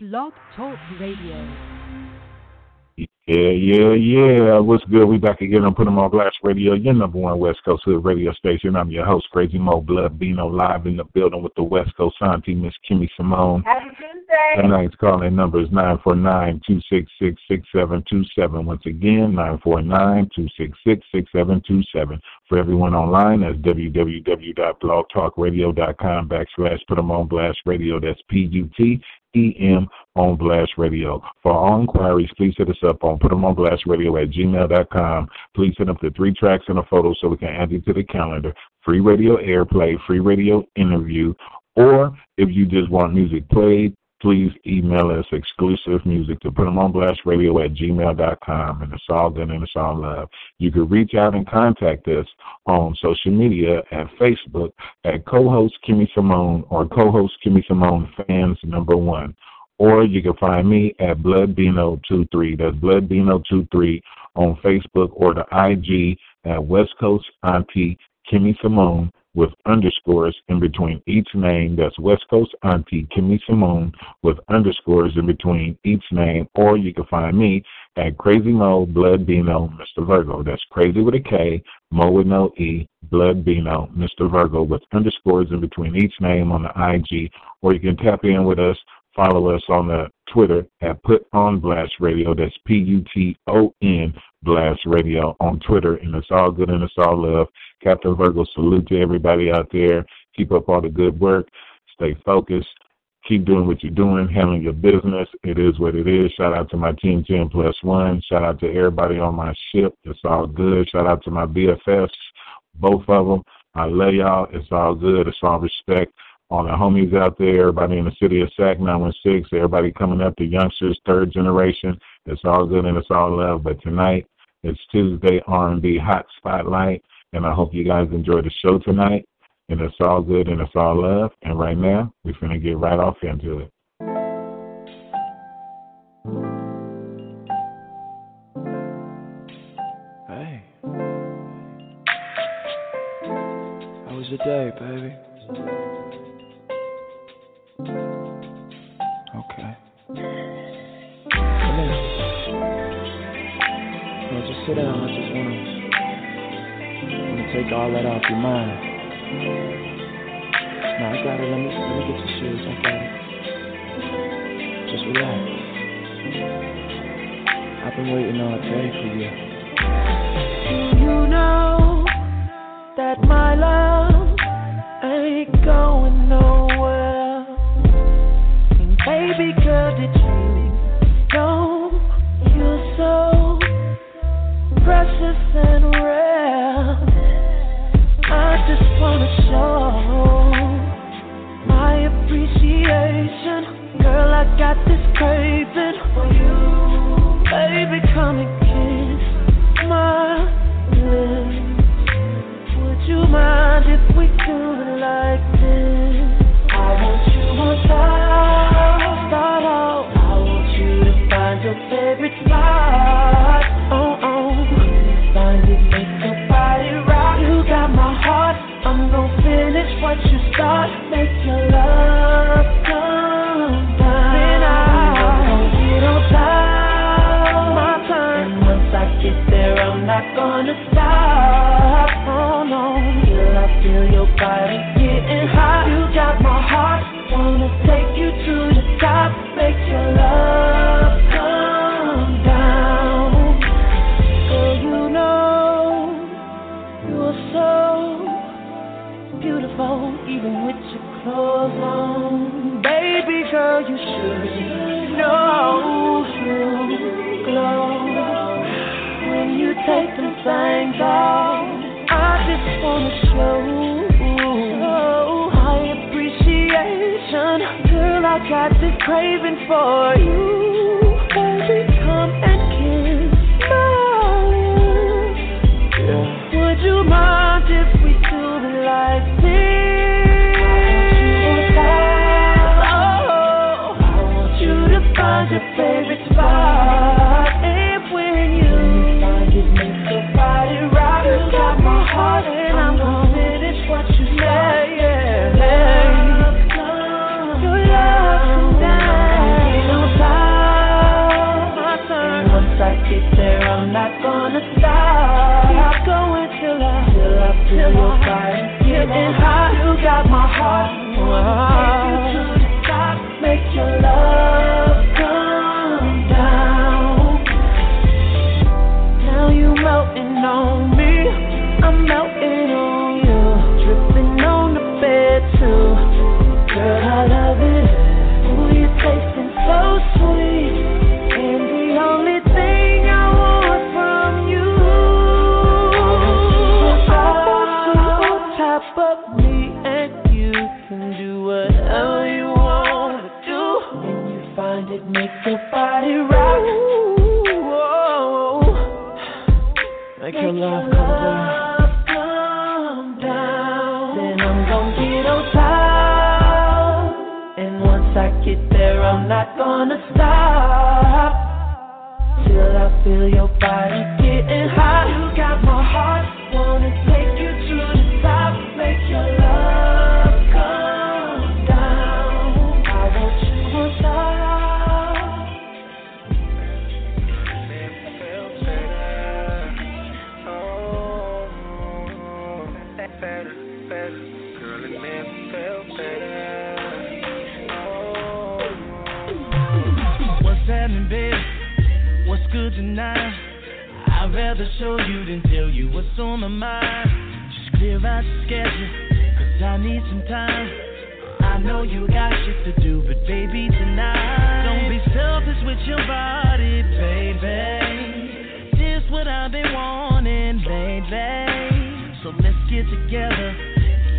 Blog Talk Radio. Yeah, yeah, yeah. What's good? We back again on Put 'em on Blast Radio, your number one West Coast Hood radio station. I'm your host, Crazy Mo Blood Bino, live in the building with the West Coast Auntie, Miss Kimmy Simone. Happy Tuesday. Tonight's calling number is 949-266-6727. Once again, 949-266-6727. For everyone online, that's www.blogtalkradio.com backslash Put 'em on Blast Radio. That's P-U-T E-M on Blast Radio. For all inquiries, please hit us up on Put 'em on Blast Radio at gmail.com. Please send up the three tracks and a photo so we can add you to the calendar. Free radio airplay, free radio interview, or if you just want music played, please email us exclusive music to put them on blast radio at gmail.com and it's all good and it's all love. You can reach out and contact us on social media at Facebook at co-host Kimmy Simone or co-host Kimmy Simone fans number one. Or you can find me at BloodBino23. That's BloodBino23 on Facebook or the IG at West Coast Auntie Kimmy Simone with underscores in between each name. That's West Coast Auntie Kimmy Simone with underscores in between each name. Or you can find me at Crazy Mo Blood Bino Mr. Virgo. That's crazy with a K, Mo with no E, Blood Bino Mr. Virgo with underscores in between each name on the IG. Or you can tap in with us follow us on the Twitter at Put On Blast Radio. That's P U T O N Blast Radio on Twitter, and it's all good and it's all love. Captain Virgo, salute to everybody out there. Keep up all the good work. Stay focused. Keep doing what you're doing, handling your business. It is what it is. Shout out to my team 10 plus one. Shout out to everybody on my ship. It's all good. Shout out to my BFFs, both of them. I love y'all. It's all good. It's all respect all the homies out there, everybody in the city of Sac 916, everybody coming up, the youngsters, third generation. It's all good and it's all love. But tonight, it's Tuesday R&B Hot Spotlight, and I hope you guys enjoy the show tonight. And it's all good and it's all love. And right now, we're going to get right off into it. Hey. How was your day, baby? Sit down. I just wanna wanna take all that off your mind. No, I got it. Let me let me get your shoes. I got it. Just relax. I've been waiting all day for you. You know that my love ain't going you. Mind if we do it like this? I want you on top, gonna stop. Oh no, till I feel your body take God. I just wanna show my appreciation. Girl, I got this craving for you. wanna stop till I feel your body. tonight. I'd rather show you than tell you what's on my mind. Just clear out your schedule, cause I need some time. I know you got shit to do, but baby, tonight. Don't be selfish with your body, baby. This what I've been wanting lately. So let's get together,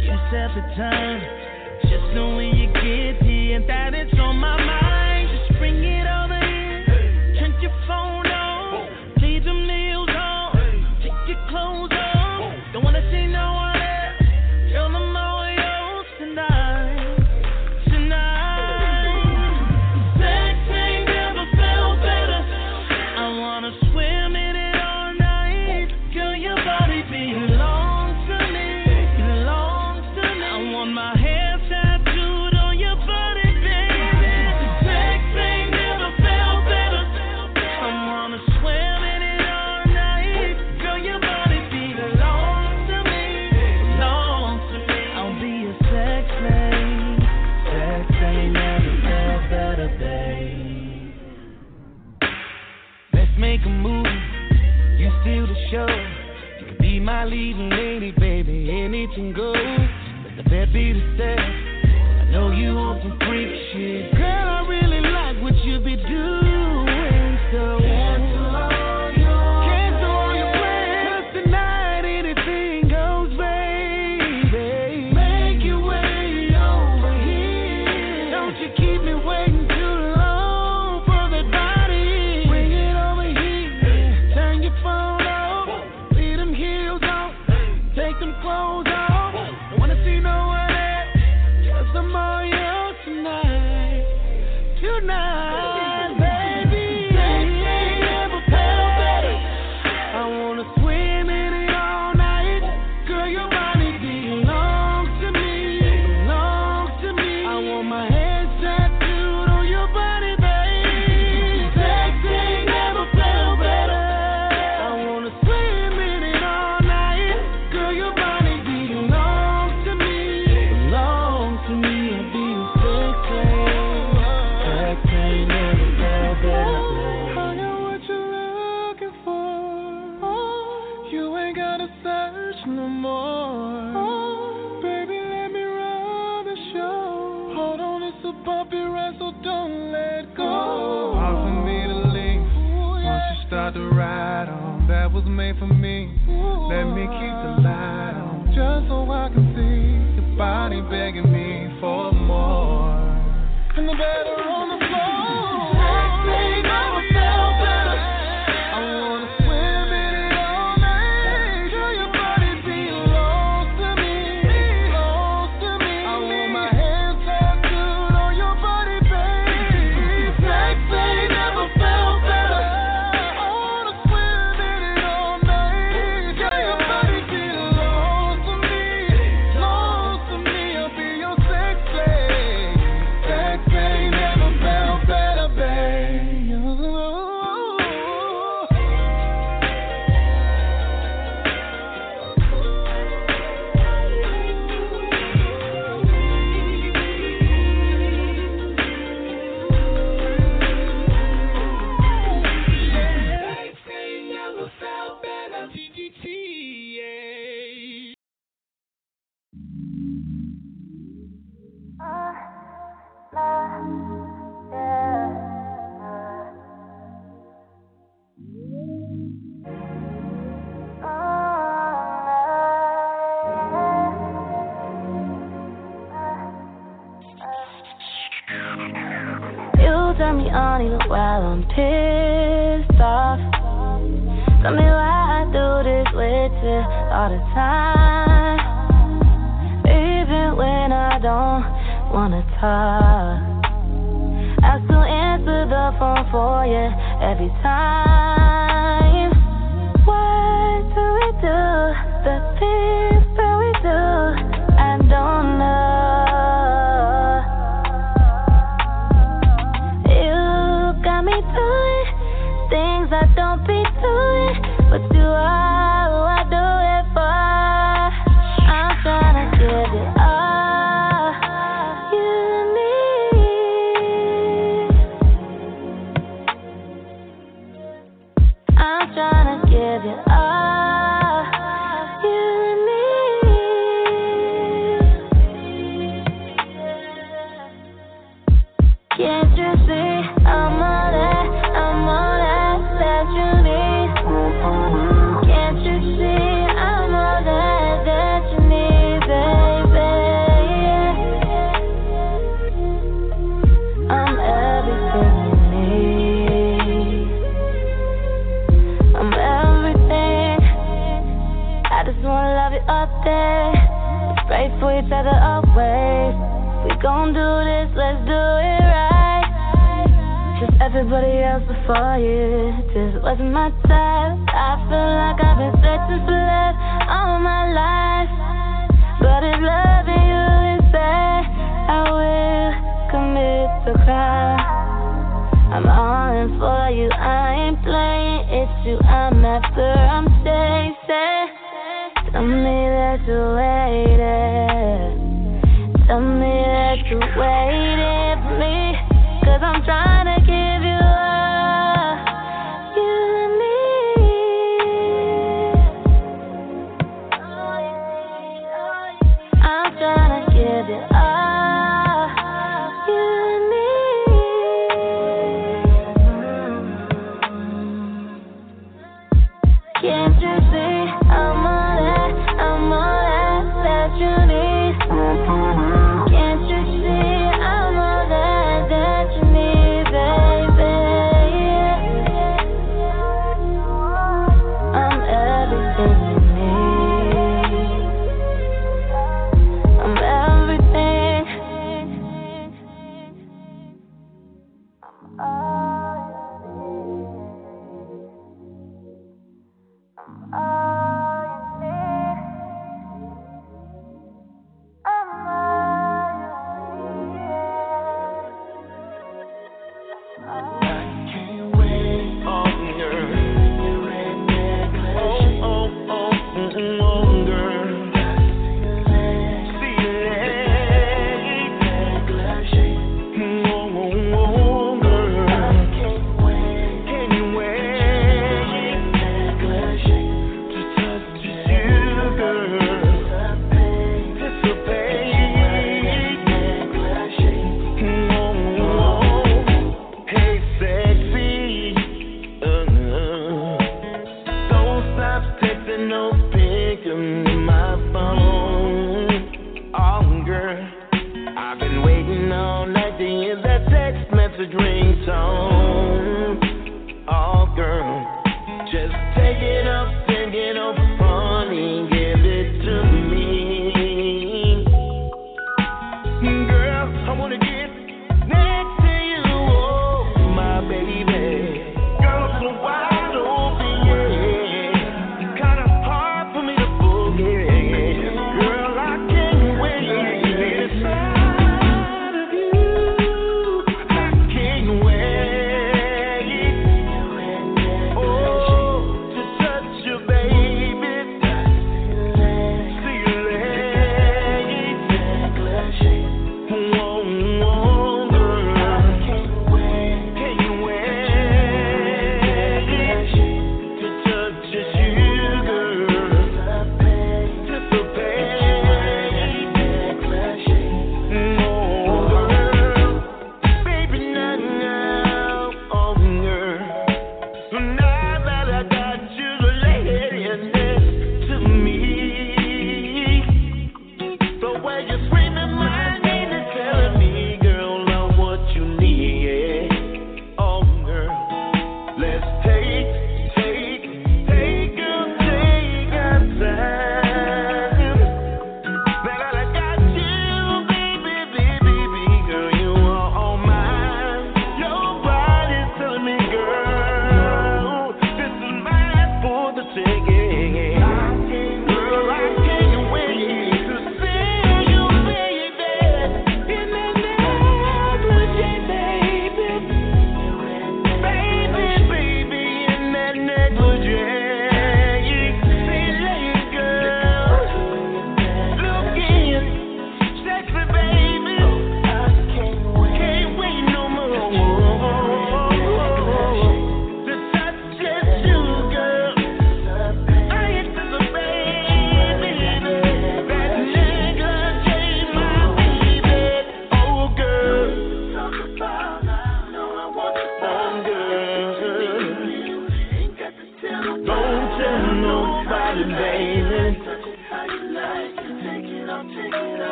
you set the time. Just know when you get here that it's on my mind. Just bring it. body begging me for gon' do this, let's do it right. Just everybody else before you. this wasn't my time. I feel like I've been searching for love all my life. But if loving you is sad, I will commit to crime. I'm all in for you, I ain't playing. It's you I'm after, I'm chasing. Tell me that you waited. Tell me that you waiting for me. Cause I'm trying.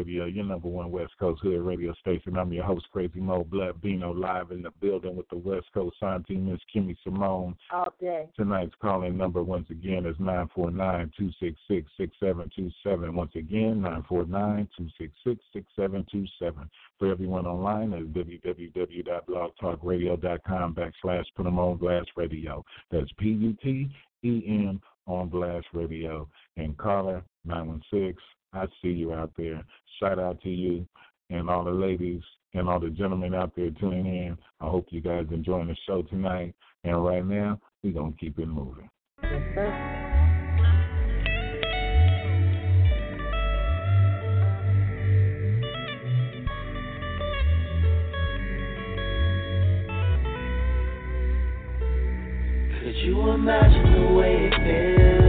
Radio, your number one West Coast hood radio station. I'm your host, Crazy Mo Blood Bino, live in the building with the West Coast sign team, Miss Kimmy Simone. all day. Tonight's calling number once again is 949-266-6727. Once again, 949-266-6727. For everyone online, is www.blogtalkradio.com backslash put 'em on blast radio. That's P-U-T-E-M on blast radio. And caller 916, I see you out there. Shout out to you and all the ladies and all the gentlemen out there tuning in. I hope you guys enjoying the show tonight. And right now, we're going to keep it moving. Could you imagine the way it feels?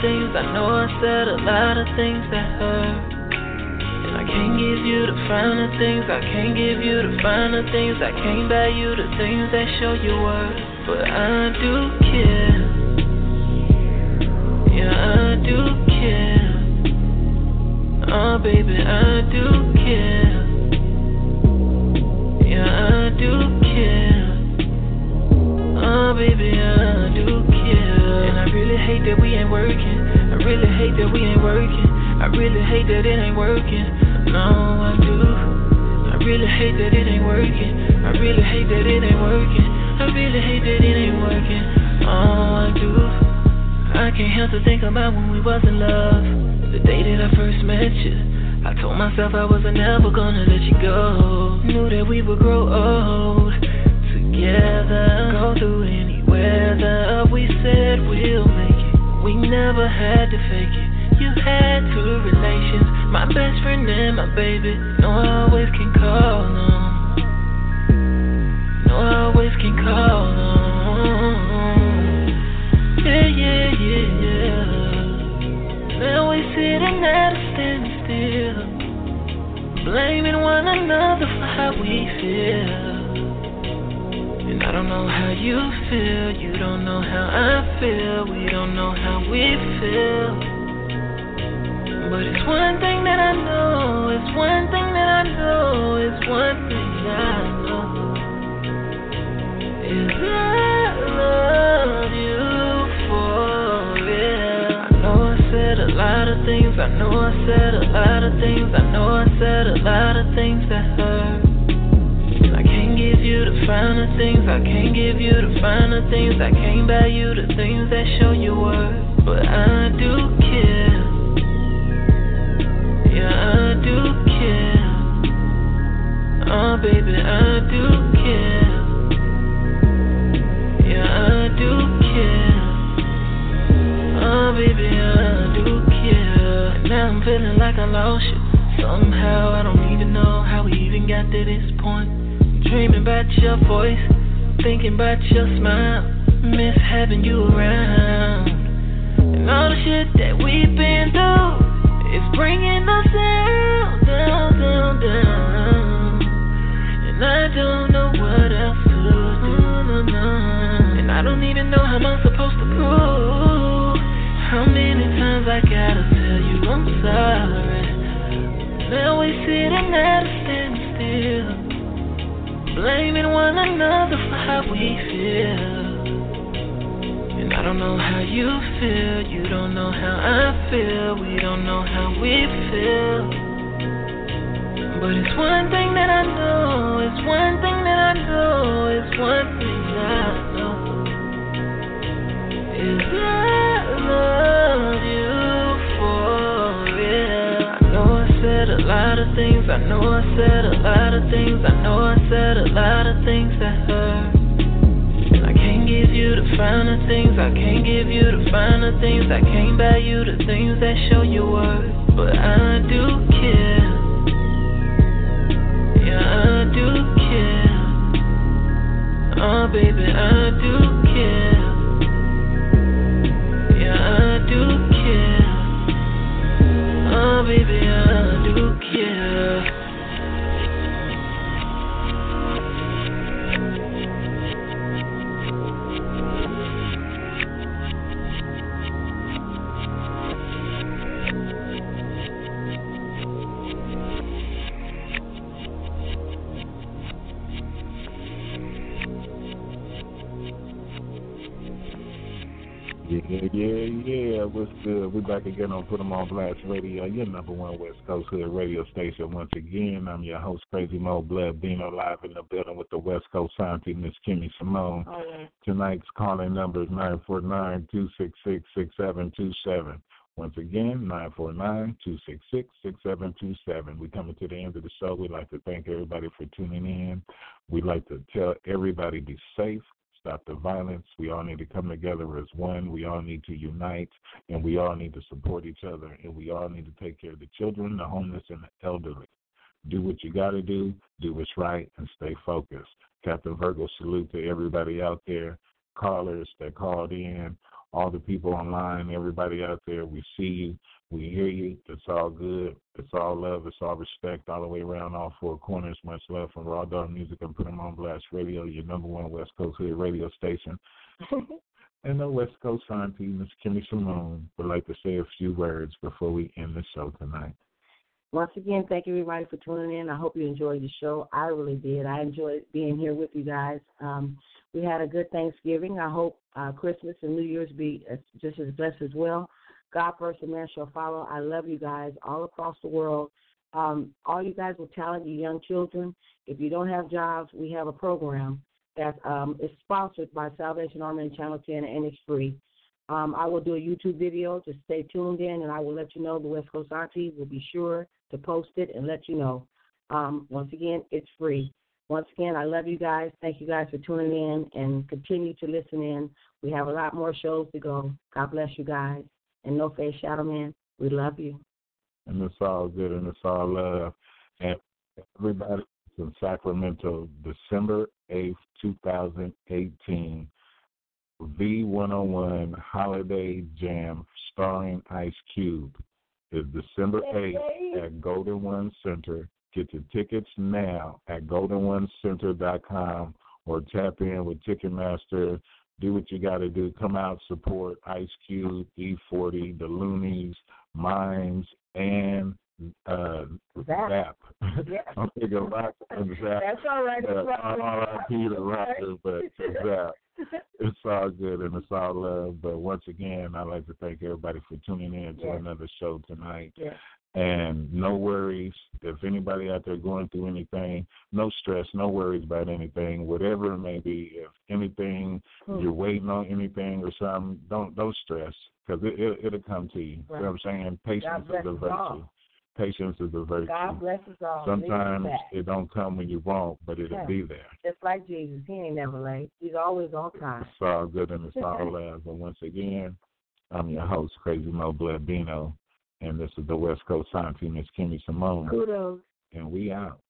Things. I know I said a lot of things that hurt. And I can't give you the finer things. I can't give you the finer things. I can't buy you the things that show you worth. But I do care. Yeah, I do care. Oh, baby, I do care. Hate that we ain't working. I really hate that we ain't working. I really hate that it ain't working. No, I do. I really hate that it ain't working. I really hate that it ain't working. I really hate that it ain't working. Oh, I do. I can't help to think about when we was in love. The day that I first met you. I told myself I wasn't ever gonna let you go. Knew that we would grow old together. Go through any weather. We said we'll make had to fake it. You had two relations, my best friend and my baby. No, I always can call on. No, I always can call on. Yeah, yeah, yeah, yeah. Now we sitting at a standstill, blaming one another for how we feel. Don't know how you feel, you don't know how I feel, we don't know how we feel. But it's one thing that I know, it's one thing that I know, it's one thing I know. Is I love you for real. I know I said a lot of things, I know I said a lot of things, I know I said a lot of things that hurt. The finer things, I can't give you the finer things, I can't buy you the things blaming one another for how we feel. And I don't know how you feel, you don't know how I feel, we don't know how we feel. But it's one thing that I know, it's one thing that I know, it's one thing that I know. Is love things, I know I said a lot of things, I know I said a lot of things that hurt. And I can't give you the finer things, I can't give you the finer things, I can't buy you the things that show you worth. But I do care. Yeah, I do care. Oh, baby, I do good? We're back again on Put 'em on Blast Radio, your number one West Coast Hood radio station. Once again, I'm your host, Crazy Mo Blood, being live in the building with the West Coast Scientist, Miss Kimmy Simone. Oh, yeah. Tonight's calling number is nine four nine two six six six seven two seven. Once again, nine four nine two six six six seven two seven. We're coming to the end of the show. We'd like to thank everybody for tuning in. We'd like to tell everybody be safe, stop the violence. We all need to come together as one. We all need to unite, and we all need to support each other, and we all need to take care of the children, the homeless, and the elderly. Do what you got to do, do what's right, and stay focused. Captain Virgo, salute to everybody out there. callers that called in, all the people online, everybody out there. We see you. We hear you. It's all good. It's all love. It's all respect all the way around all four corners. Much love from Raw Dog Music and Put 'em on Blast Radio, your number one West Coast Hood radio station. and the West Coast auntie, Miss Kimmy Simone, would like to say a few words before we end the show tonight. Once again, thank you everybody for tuning in. I hope you enjoyed the show. I really did. I enjoyed being here with you guys. Um, we had a good Thanksgiving. I hope uh, Christmas and New Year's be as, just as blessed as well. God first and man shall follow. I love you guys all across the world. Um, all you guys with talent, you young children, if you don't have jobs, we have a program that um, is sponsored by Salvation Army and Channel 10, and it's free. Um, I will do a YouTube video. Just stay tuned in, and I will let you know. The West Coast Auntie will be sure to post it and let you know. Um, once again, it's free. Once again, I love you guys. Thank you guys for tuning in and continue to listen in. We have a lot more shows to go. God bless you guys. And No Face Shadow Man, we love you. And it's all good and it's all love. And everybody in Sacramento, December 8th, 2018, V101 Holiday Jam starring Ice Cube is December 8th at Golden One Center. Get your tickets now at goldenonecenter.com or tap in with Ticketmaster. Do what you got to do. Come out, support Ice Cube, E40, the Luniz, Minds, and uh, Zapp. Zapp. Yes. I'm thinking rock and Zapp. That's all right. Uh, That's all right. R.I.P. the rocker, but Zapp. It's all good and it's all love. But once again, I'd like to thank everybody for tuning in to Yes. another show tonight. Yes. And no worries. If anybody out there going through anything, no stress, no worries about anything, whatever it may be. If anything you're waiting on anything or something, don't don't stress because it, it it'll come to you. Right. You know what I'm saying? Patience is a virtue. all. Patience is a virtue. God bless us all. Sometimes it don't come when you want, but it'll Yeah. be there. Just like Jesus, he ain't never late. He's always on time. It's all good and it's all love. But once again, I'm your host, Crazy Mo Blood Bino, and this is the West Coast sign team. It's Kimmy Simone, Kudos. and we out.